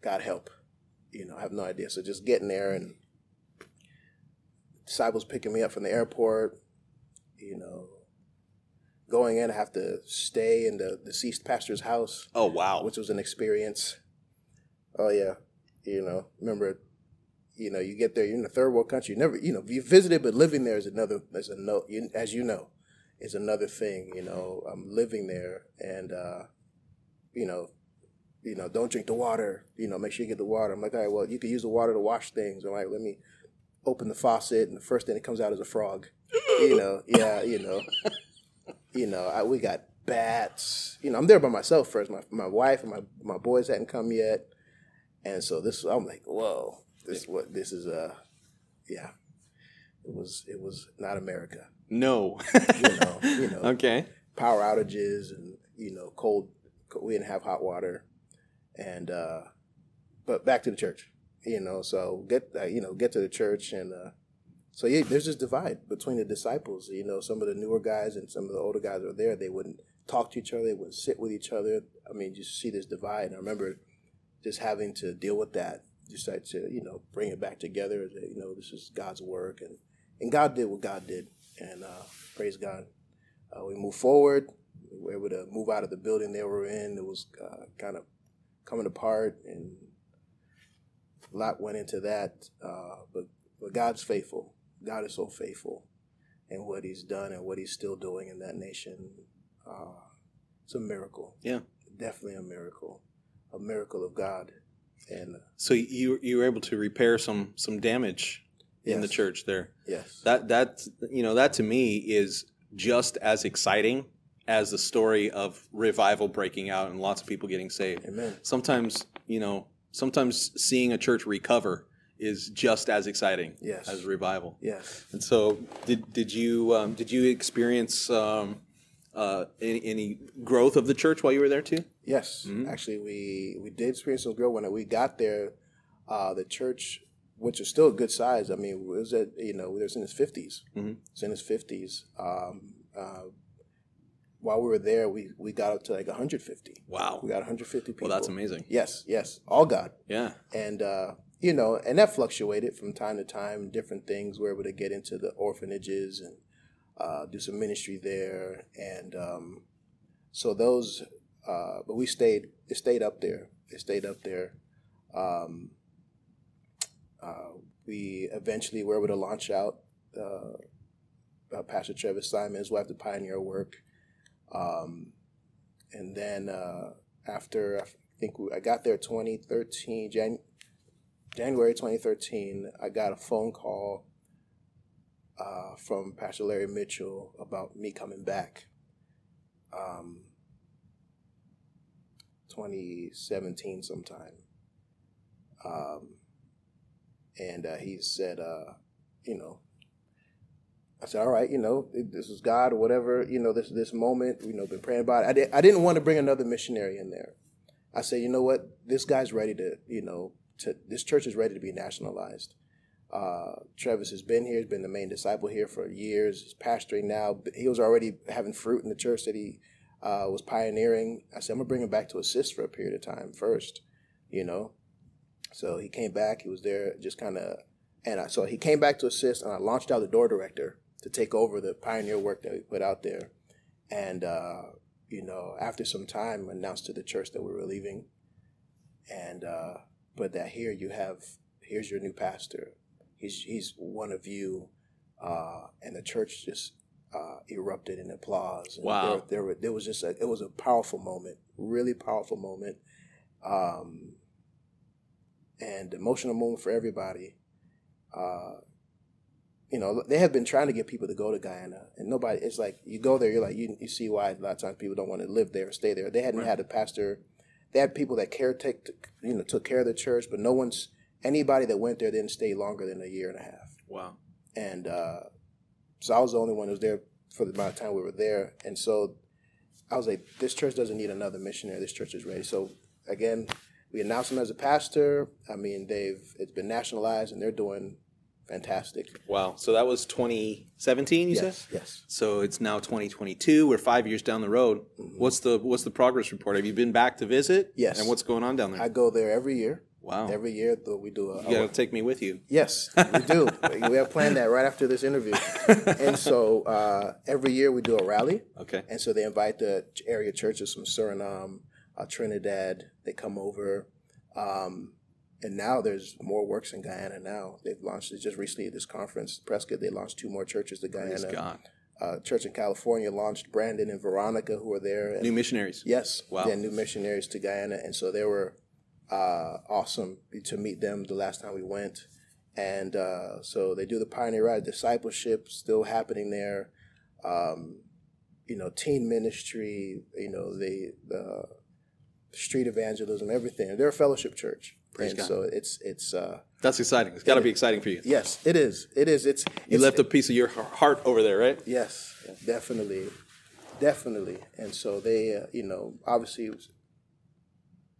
God help. You know, I have no idea. So just getting there and disciples picking me up from the airport, you know, going in, I have to stay in the deceased pastor's house, Oh, wow. which was an experience. Oh yeah, you know, remember, you know, you get there, you're in a third world country, you never, you know, you visited, but living there is another, is a no, you, as you know, is another thing. You know, I'm living there, and uh, you know, you know, don't drink the water. You know, make sure you get the water. I'm like, all right, well, you can use the water to wash things. I'm let me open the faucet, and the first thing that comes out is a frog. you know, yeah, you know, you know, I, we got bats. You know, I'm there by myself first. My my wife and my my boys hadn't come yet, and so this, I'm like, whoa, this what this is. Uh, yeah, it was it was not America. No. You know, you know, okay. power outages and you know cold we didn't have hot water and uh but back to the church you know so get uh, you know get to the church and uh so yeah there's this divide between the disciples you know some of the newer guys and some of the older guys are there they wouldn't talk to each other they wouldn't sit with each other i mean you see this divide and i remember just having to deal with that like to you know bring it back together you know this is god's work and and god did what god did and uh praise god uh, we moved forward. We were able to move out of the building they were in. It was uh, kind of coming apart, and a lot went into that. Uh, but but God's faithful. God is so faithful, in what He's done and what He's still doing in that nation. Uh, it's a miracle. Yeah. definitely a miracle. A miracle of God. And uh, So you you were able to repair some some damage in the church there. yes, That that you know that to me is just as exciting as the story of revival breaking out and lots of people getting saved. Amen. Sometimes you know sometimes seeing a church recover is just as exciting Yes. as revival. Yes. And so, did did you um, did you experience um, uh, any, any growth of the church while you were there too? Yes, actually, we we did experience some growth when we got there. Uh, the church, which is still a good size, I mean, was at you know it was in its 50s Mhm. It's in its fifties. Um, uh, while we were there, we we got up to like 150. Wow. We got 150 people. Well, that's amazing. Yes, yes, all God, Yeah. and uh, you know, and that fluctuated from time to time. Different things. We were able to get into the orphanages and uh, do some ministry there, and um, so those. Uh, but we stayed. It stayed up there. It stayed up there. Um, uh, we eventually were able to launch out. Uh, uh, Pastor Travis Simon, his wife, the pioneer work, um, and then uh, after I think we, I got there 2013 Jan- January 2013, I got a phone call uh, from Pastor Larry Mitchell about me coming back. Um, 2017 sometime. Um, and uh, he said, uh, you know, I said, all right, you know, this is God or whatever, you know, this this moment, you know, been praying about it. I, did, I didn't want to bring another missionary in there. I said, you know what, this guy's ready to, you know, to this church is ready to be nationalized. Uh, Travis has been here, he's been the main disciple here for years, he's pastoring now. He was already having fruit in the church that he uh, was pioneering. I said, I'm gonna bring him back to assist for a period of time first, you know. So he came back, he was there just kind of, and I, so he came back to assist, and I launched out the door director to take over the pioneer work that we put out there. And, uh, you know, after some time, announced to the church that we were leaving. And, uh, but that here you have, here's your new pastor. He's, he's one of you. Uh, and the church just uh, erupted in applause. And Wow. There, there, were, there was just a, it was a powerful moment, really powerful moment. Um, and emotional moment for everybody. Uh, you know, they have been trying to get people to go to Guyana, and nobody. It's like you go there, you're like you, you see why a lot of times people don't want to live there or stay there. They hadn't Right. had a pastor. They had people that caretake, you know, took care of the church, but no one's anybody that went there didn't stay longer than a year and a half. Wow. And uh, so I was the only one who was there for the amount of time we were there, and so I was like, this church doesn't need another missionary. This church is ready. So again, we announced him as a pastor. I mean, they've it's been nationalized, and they're doing fantastic. Wow. So that was 2017, you yes, said? yes. So it's now 2022. We're five years down the road. What's the What's the progress report? Have you been back to visit? Yes. And what's going on down there? I go there every year. wow. Every year, though, we do a, you got to take me with you. Yes, we do. we have planned that right after this interview. And so uh, every year we do a rally. Okay. And so they invite the area churches from Suriname, uh, Trinidad. They come over. Um, and now there's more works in Guyana now. They've launched, just recently at this conference, Prescott, they launched two more churches to Guyana. God. Uh, church in California launched Brandon and Veronica, who are there. And New missionaries. Yes. Wow. Yeah, new missionaries to Guyana, and so they were uh, awesome to meet them the last time we went. And uh, so they do the Pioneer Ride discipleship still happening there. Um, you know, teen ministry. You know, the the street evangelism, everything. They're a fellowship church, Praise and God. so it's it's uh, That's exciting. It's got to be exciting for you. yes, it is. It is. It's You it's, left a piece of your heart over there, right? Yes, definitely, definitely. And so they, uh, you know, obviously, was,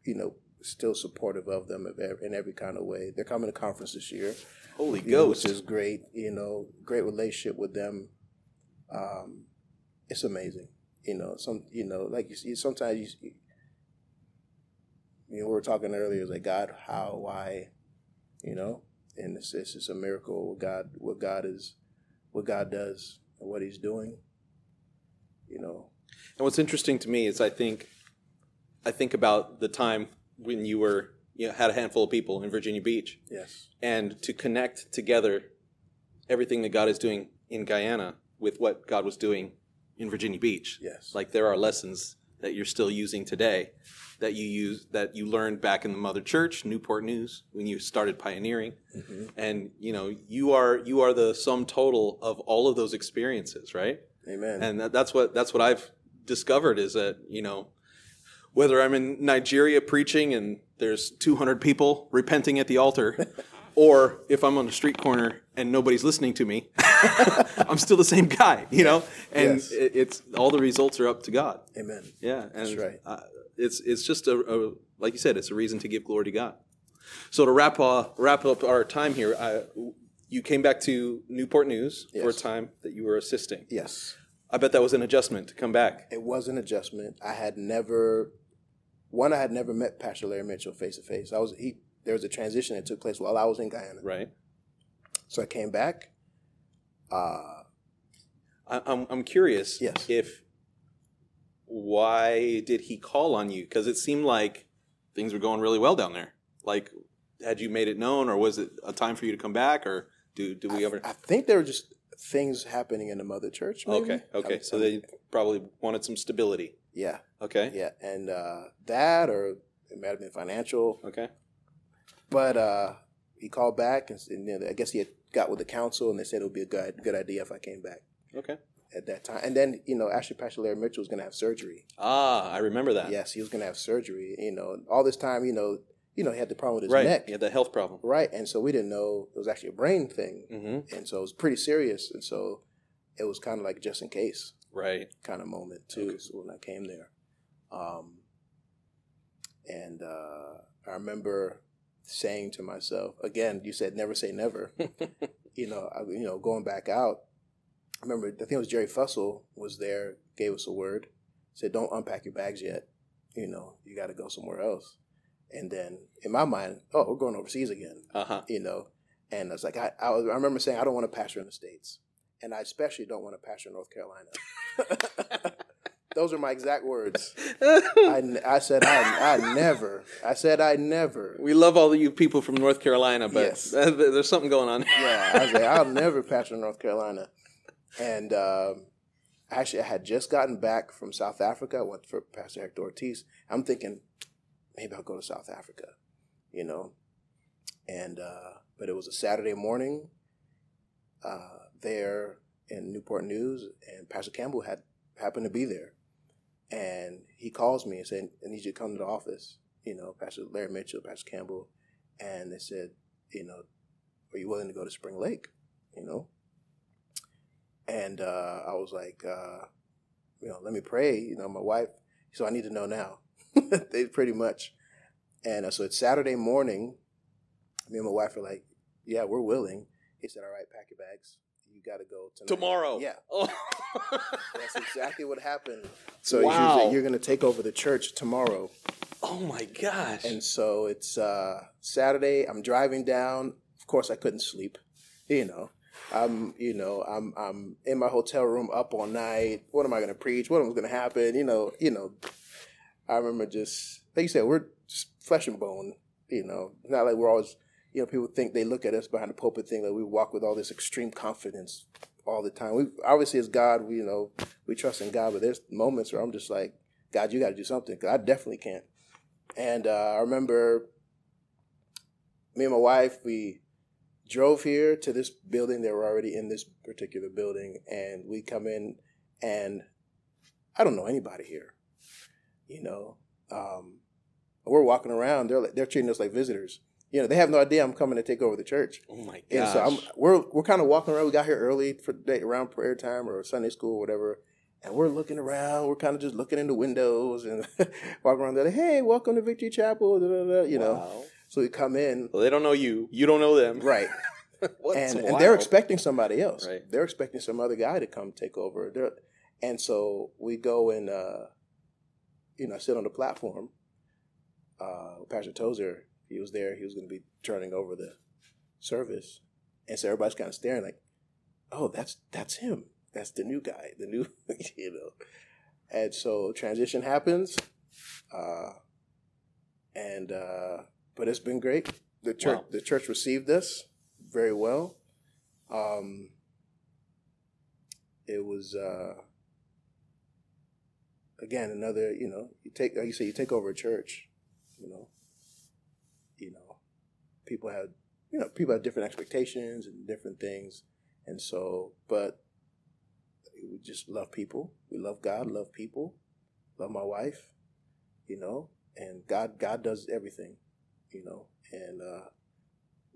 you know, still supportive of them in every kind of way. They're coming to conference this year, Holy know, Ghost. which is great. You know, great relationship with them. Um, it's amazing. You know, some, you know, like you see, sometimes you, you, know, we were talking earlier, like God, how, why, you know, and it's, it's just a miracle what God, what God is, what God does and what He's doing. You know, And what's interesting to me is I think I think about the time when you were you know had a handful of people in Virginia Beach yes, and to connect together everything that God is doing in Guyana with what God was doing in Virginia Beach. yes, Like there are lessons that you're still using today that you use that you learned back in the mother church, Newport News, when you started pioneering. Mhm. And you know, you are you are the sum total of all of those experiences, right? Amen. and that, that's what that's what I've discovered is that you know whether I'm in Nigeria preaching and there's 200 people repenting at the altar, or if I'm on a street corner and nobody's listening to me, I'm still the same guy, you know. And Yes. it, it's all the results are up to God. Amen. Yeah, and That's right. Uh, it's it's just a, a like you said, it's a reason to give glory to God. So to wrap uh, wrap up our time here, I, you came back to Newport News for a time that you were assisting. Yes. I bet that was an adjustment to come back. It was an adjustment. I had never, one, I had never met Pastor Larry Mitchell face to face. I was he. There was a transition that took place while I was in Guyana. Right. So I came back. Uh, I, I'm I'm curious Yes. if why did he call on you? Because it seemed like things were going really well down there. Like, had you made it known, or was it a time for you to come back, or do do we ever? I think there were just things happening in the mother church. Maybe. Okay, okay. So they probably wanted some stability. yeah, Okay, yeah, and uh, that or it might have been financial, okay, but uh, he called back and, and then I guess he had got with the council and they said it would be a good good idea if I came back okay. at that time. And then you know, Pastor Larry Mitchell was going to have surgery. Ah, I remember that. Yes, he was going to have surgery. You know, all this time, you know, you know, he had the problem with his right. neck, He had that health problem. right? And so we didn't know it was actually a brain thing, Mm-hmm. and so it was pretty serious. And so it was kind of like just in case Right. kind of moment too. Okay. So when I came there, um, and uh, I remember saying to myself again, you said never say never. you know, I, you know, going back out. I remember, I think it was Jerry Fussell was there, gave us a word, said, "Don't unpack your bags yet. You know, you got to go somewhere else." And then in my mind, oh, we're going overseas again. Uh huh. You know, and I was like, I, I, was, I remember saying, I don't want to pastor in the states, and I especially don't want to pastor in North Carolina. Those are my exact words. I, I said I, I never. I said I never. we love all of you people from North Carolina, but Yes. there's something going on. Yeah, I was like, I'll never pastor in North Carolina. And um, actually, I had just gotten back from South Africa. I went for Pastor Hector Ortiz. I'm thinking maybe I'll go to South Africa, you know. And uh, but it was a Saturday morning uh, there in Newport News, and Pastor Campbell had happened to be there, and he calls me and said, "I need you to come to the office." You know, Pastor Larry Mitchell, Pastor Campbell, and they said, you know, are you willing to go to Spring Lake? You know? And uh, I was like, uh, you know, let me pray. You know, my wife, so I need to know now. they pretty much. And uh, so it's Saturday morning. Me and my wife are like, yeah, we're willing. He said, all right, pack your bags. Got to go tonight. Tomorrow. Yeah. Oh. That's exactly what happened. So Wow. like, you're going to take over the church tomorrow. oh my gosh. And so it's uh, Saturday. I'm driving down. Of course, I couldn't sleep. You know, I'm you know I'm I'm in my hotel room up all night. What am I going to preach? What was going to happen? You know, you know. I remember just like you said, we're just flesh and bone. You know, not like we're always. You know, people think they look at us behind the pulpit, thing that we walk with all this extreme confidence all the time. We obviously, as God, we you know we trust in God, but there's moments where I'm just like, God, you got to do something because I definitely can't. And uh, I remember me and my wife, we drove here to this building. They were already in this particular building. And we come in, and I don't know anybody here. You know, um, we're walking around. They're like, they're treating us like visitors. You know, they have no idea I'm coming to take over the church. oh my gosh. And so I'm, we're we're kind of walking around. We got here early for day, around prayer time or Sunday school or whatever. And we're looking around. We're kind of just looking in the windows and walking around there. Like, hey, welcome to Victory Chapel. Da, da, da, you know. Wow. So we come in, Well, they don't know you. You don't know them. right, and, and they're expecting somebody else. Right. They're expecting some other guy to come take over. They're, and so we go and uh, you know sit on the platform. Uh, Pastor Tozer, he was there. He was going to be turning over the service, and so everybody's kind of staring like, "Oh, that's that's him. That's the new guy. The new, you know." And so transition happens, uh, and uh, but it's been great. The church Wow. the church received us very well. Um, it was uh, again another you know you take like you say you take over a church, you know, you know, people have you know people have different expectations and different things, and so but we just love people. We love God, love people, love my wife, you know, and God God does everything, you know, and uh,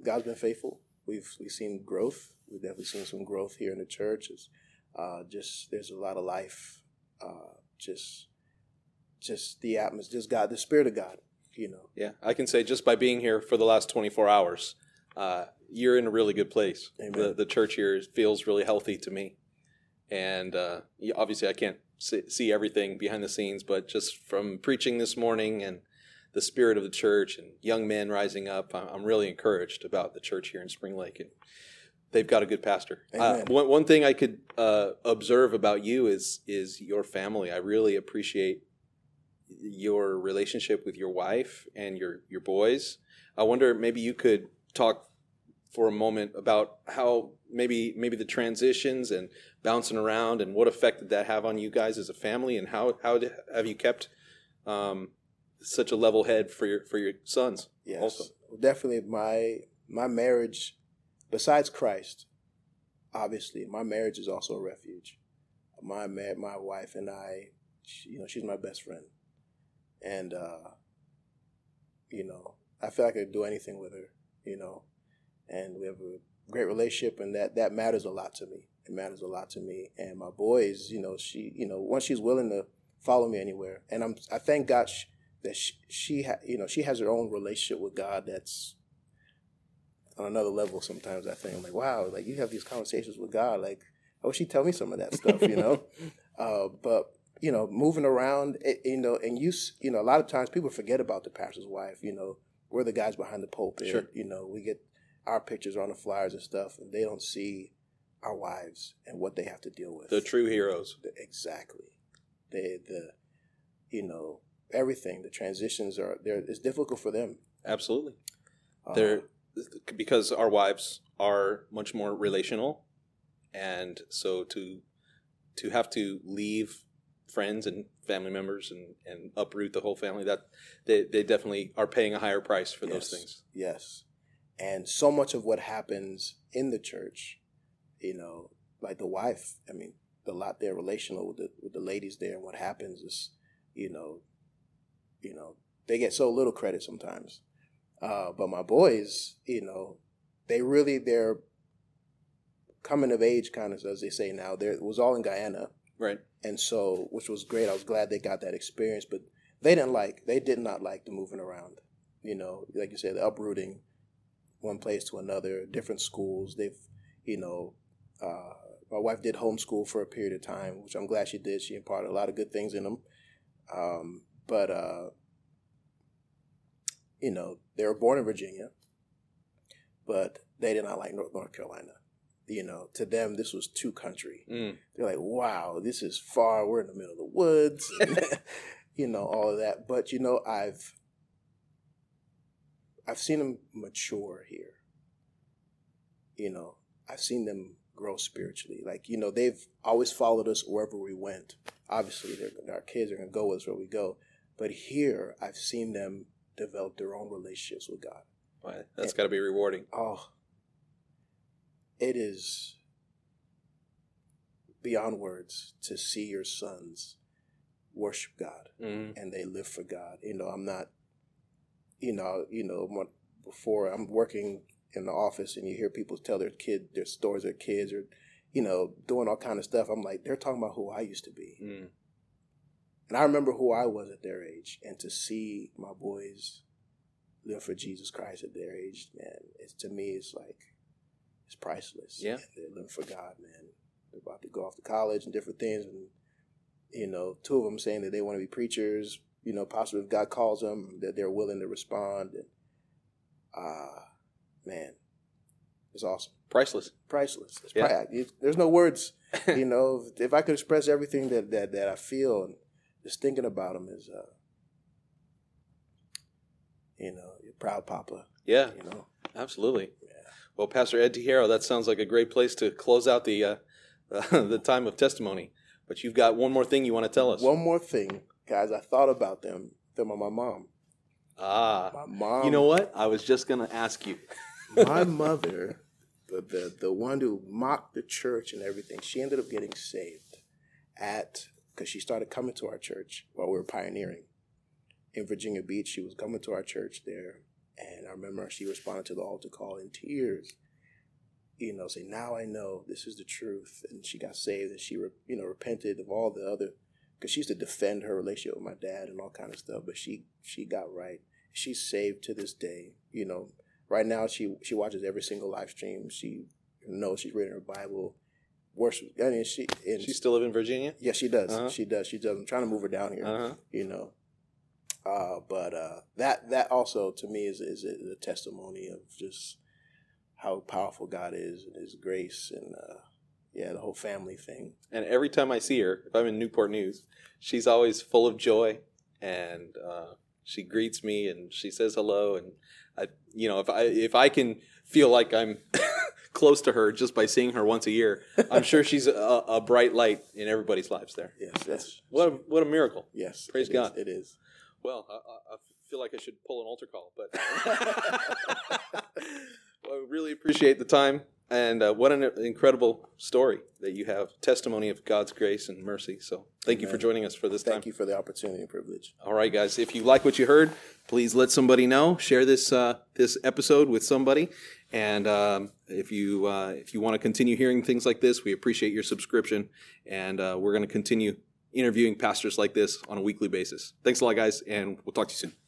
God's been faithful. We've we've seen growth. We've definitely seen some growth here in the church. It's, uh, just there's a lot of life. Uh, just just the atmosphere, just God, the Spirit of God. You know, Yeah, I can say just by being here for the last 24 hours, uh, you're in a really good place. Amen. The, the church here feels really healthy to me. And uh, obviously, I can't see, see everything behind the scenes, but just from preaching this morning and the spirit of the church and young men rising up, I'm I'm really encouraged about the church here in Spring Lake. And they've got a good pastor. Uh, one, one thing I could uh, observe about you is is your family. I really appreciate your relationship with your wife and your your boys. I wonder maybe you could talk for a moment about how maybe maybe the transitions and bouncing around and what effect did that have on you guys as a family and how how did, have you kept um, such a level head for your for your sons? yes, Also. definitely my my marriage. Besides Christ, obviously, my marriage is also a refuge. My my wife and I, she, you know, she's my best friend, and uh, you know, I feel like I could do anything with her. You know, and we have a great relationship, and that that matters a lot to me. It matters a lot to me, and my boys. You know, she, you know, once she's willing to follow me anywhere, and I'm, I thank God sh- that she, she ha- you know, she has her own relationship with God that's on another level. Sometimes I think I'm like, wow, like you have these conversations with God. Like, I wish she'd tell me some of that stuff, you know. uh, but you know, moving around, you know, and you, you know, a lot of times people forget about the pastor's wife. You know, we're the guys behind the pulpit. Sure. You know, we get our pictures on the flyers and stuff, and they don't see our wives and what they have to deal with. The true heroes. Exactly. They the you know everything. The transitions are there. It's difficult for them. Absolutely. Uh, They're because our wives are much more relational, and so to to have to leave friends and family members and, and uproot the whole family that they, they definitely are paying a higher price for those things. Yes. And so much of what happens in the church, you know, like the wife, I mean, the lot they're relational with the with the ladies there and what happens is, you know, you know, they get so little credit sometimes. Uh, but my boys, you know, they really they're coming of age kind of as they say now. There it was all in Guyana Right. and so which was great. I was glad they got that experience, but they didn't like they did not like the moving around. You know, like you said, the uprooting one place to another, different schools. They've, you know, uh, my wife did homeschool for a period of time, which I'm glad she did. She imparted a lot of good things in them. Um, but uh, you know, they were born in Virginia, but they did not like North, North Carolina. You know, to them, this was two country Mm. they're like, wow, this is far. We're in the middle of the woods, you know, all of that. But you know, I've I've seen them mature here. You know, I've seen them grow spiritually. Like you know, they've always followed us wherever we went. Obviously, our kids are gonna go with us where we go. But here, I've seen them develop their own relationships with God. Well, That's got to be rewarding. Oh, it is beyond words to see your sons worship God Mm. and they live for God. You know, I'm not, you know, you know, before I'm working in the office and you hear people tell their kid their stories, their kids or, you know, doing all kind of stuff. I'm like, they're talking about who I used to be, Mm. and I remember who I was at their age, and to see my boys live for Jesus Christ at their age, man, it's to me, it's like it's priceless. Yeah. they're living for God, man. They're about to go off to college and different things, and you know, two of them saying that they want to be preachers. You know, possibly if God calls them, that they're willing to respond. And ah, man, it's awesome, Priceless. priceless. It's Yeah. pri- it- there's no words. you know, if, if I could express everything that that that I feel and just thinking about them is, uh, you know, you're proud papa. yeah, You know, absolutely. Well, Pastor Ed Tijero, that sounds like a great place to close out the uh, the time of testimony. But you've got one more thing you want to tell us. one more thing, guys. I thought about them. Them are my mom. ah, My mom. you know what? I was just going to ask you. my mother, the, the the one who mocked the church and everything, she ended up getting saved at because she started coming to our church while we were pioneering in Virginia Beach. She was coming to our church there, and I remember she responded to the altar call in tears. You know, say now I know this is the truth, and she got saved, and she re- you know repented of all the other because she used to defend her relationship with my dad and all kind of stuff. But she she got right. She's saved to this day. You know, right now she she watches every single live stream. She knows she's reading her Bible. Worship. I mean, she and She still live in Virginia? yeah, she does. Uh-huh. She does. She does. I'm trying to move her down here. Uh-huh. You know, uh, but uh, that that also to me is is a, testimony of just how powerful God is and His grace and uh, yeah, the whole family thing. And every time I see her, if I'm in Newport News, she's always full of joy, and uh, she greets me and she says hello. And I, you know, if I if I can feel like I'm close to her just by seeing her once a year, I'm sure she's a, a bright light in everybody's lives there. Yes, that's What a, what a miracle! yes. Praise it is. God. it is. Well, I, I feel like I should pull an altar call, but well, I really appreciate the time and uh, what an incredible story that you have testimony of God's grace and mercy. So, thank you for joining us for this time. Thank you for the opportunity and privilege. All right, guys. If you like what you heard, please let somebody know. Share this uh, this episode with somebody, and um, if you uh, if you want to continue hearing things like this, we appreciate your subscription, and uh, we're going to continue interviewing pastors like this on a weekly basis. Thanks a lot, guys, and we'll talk to you soon.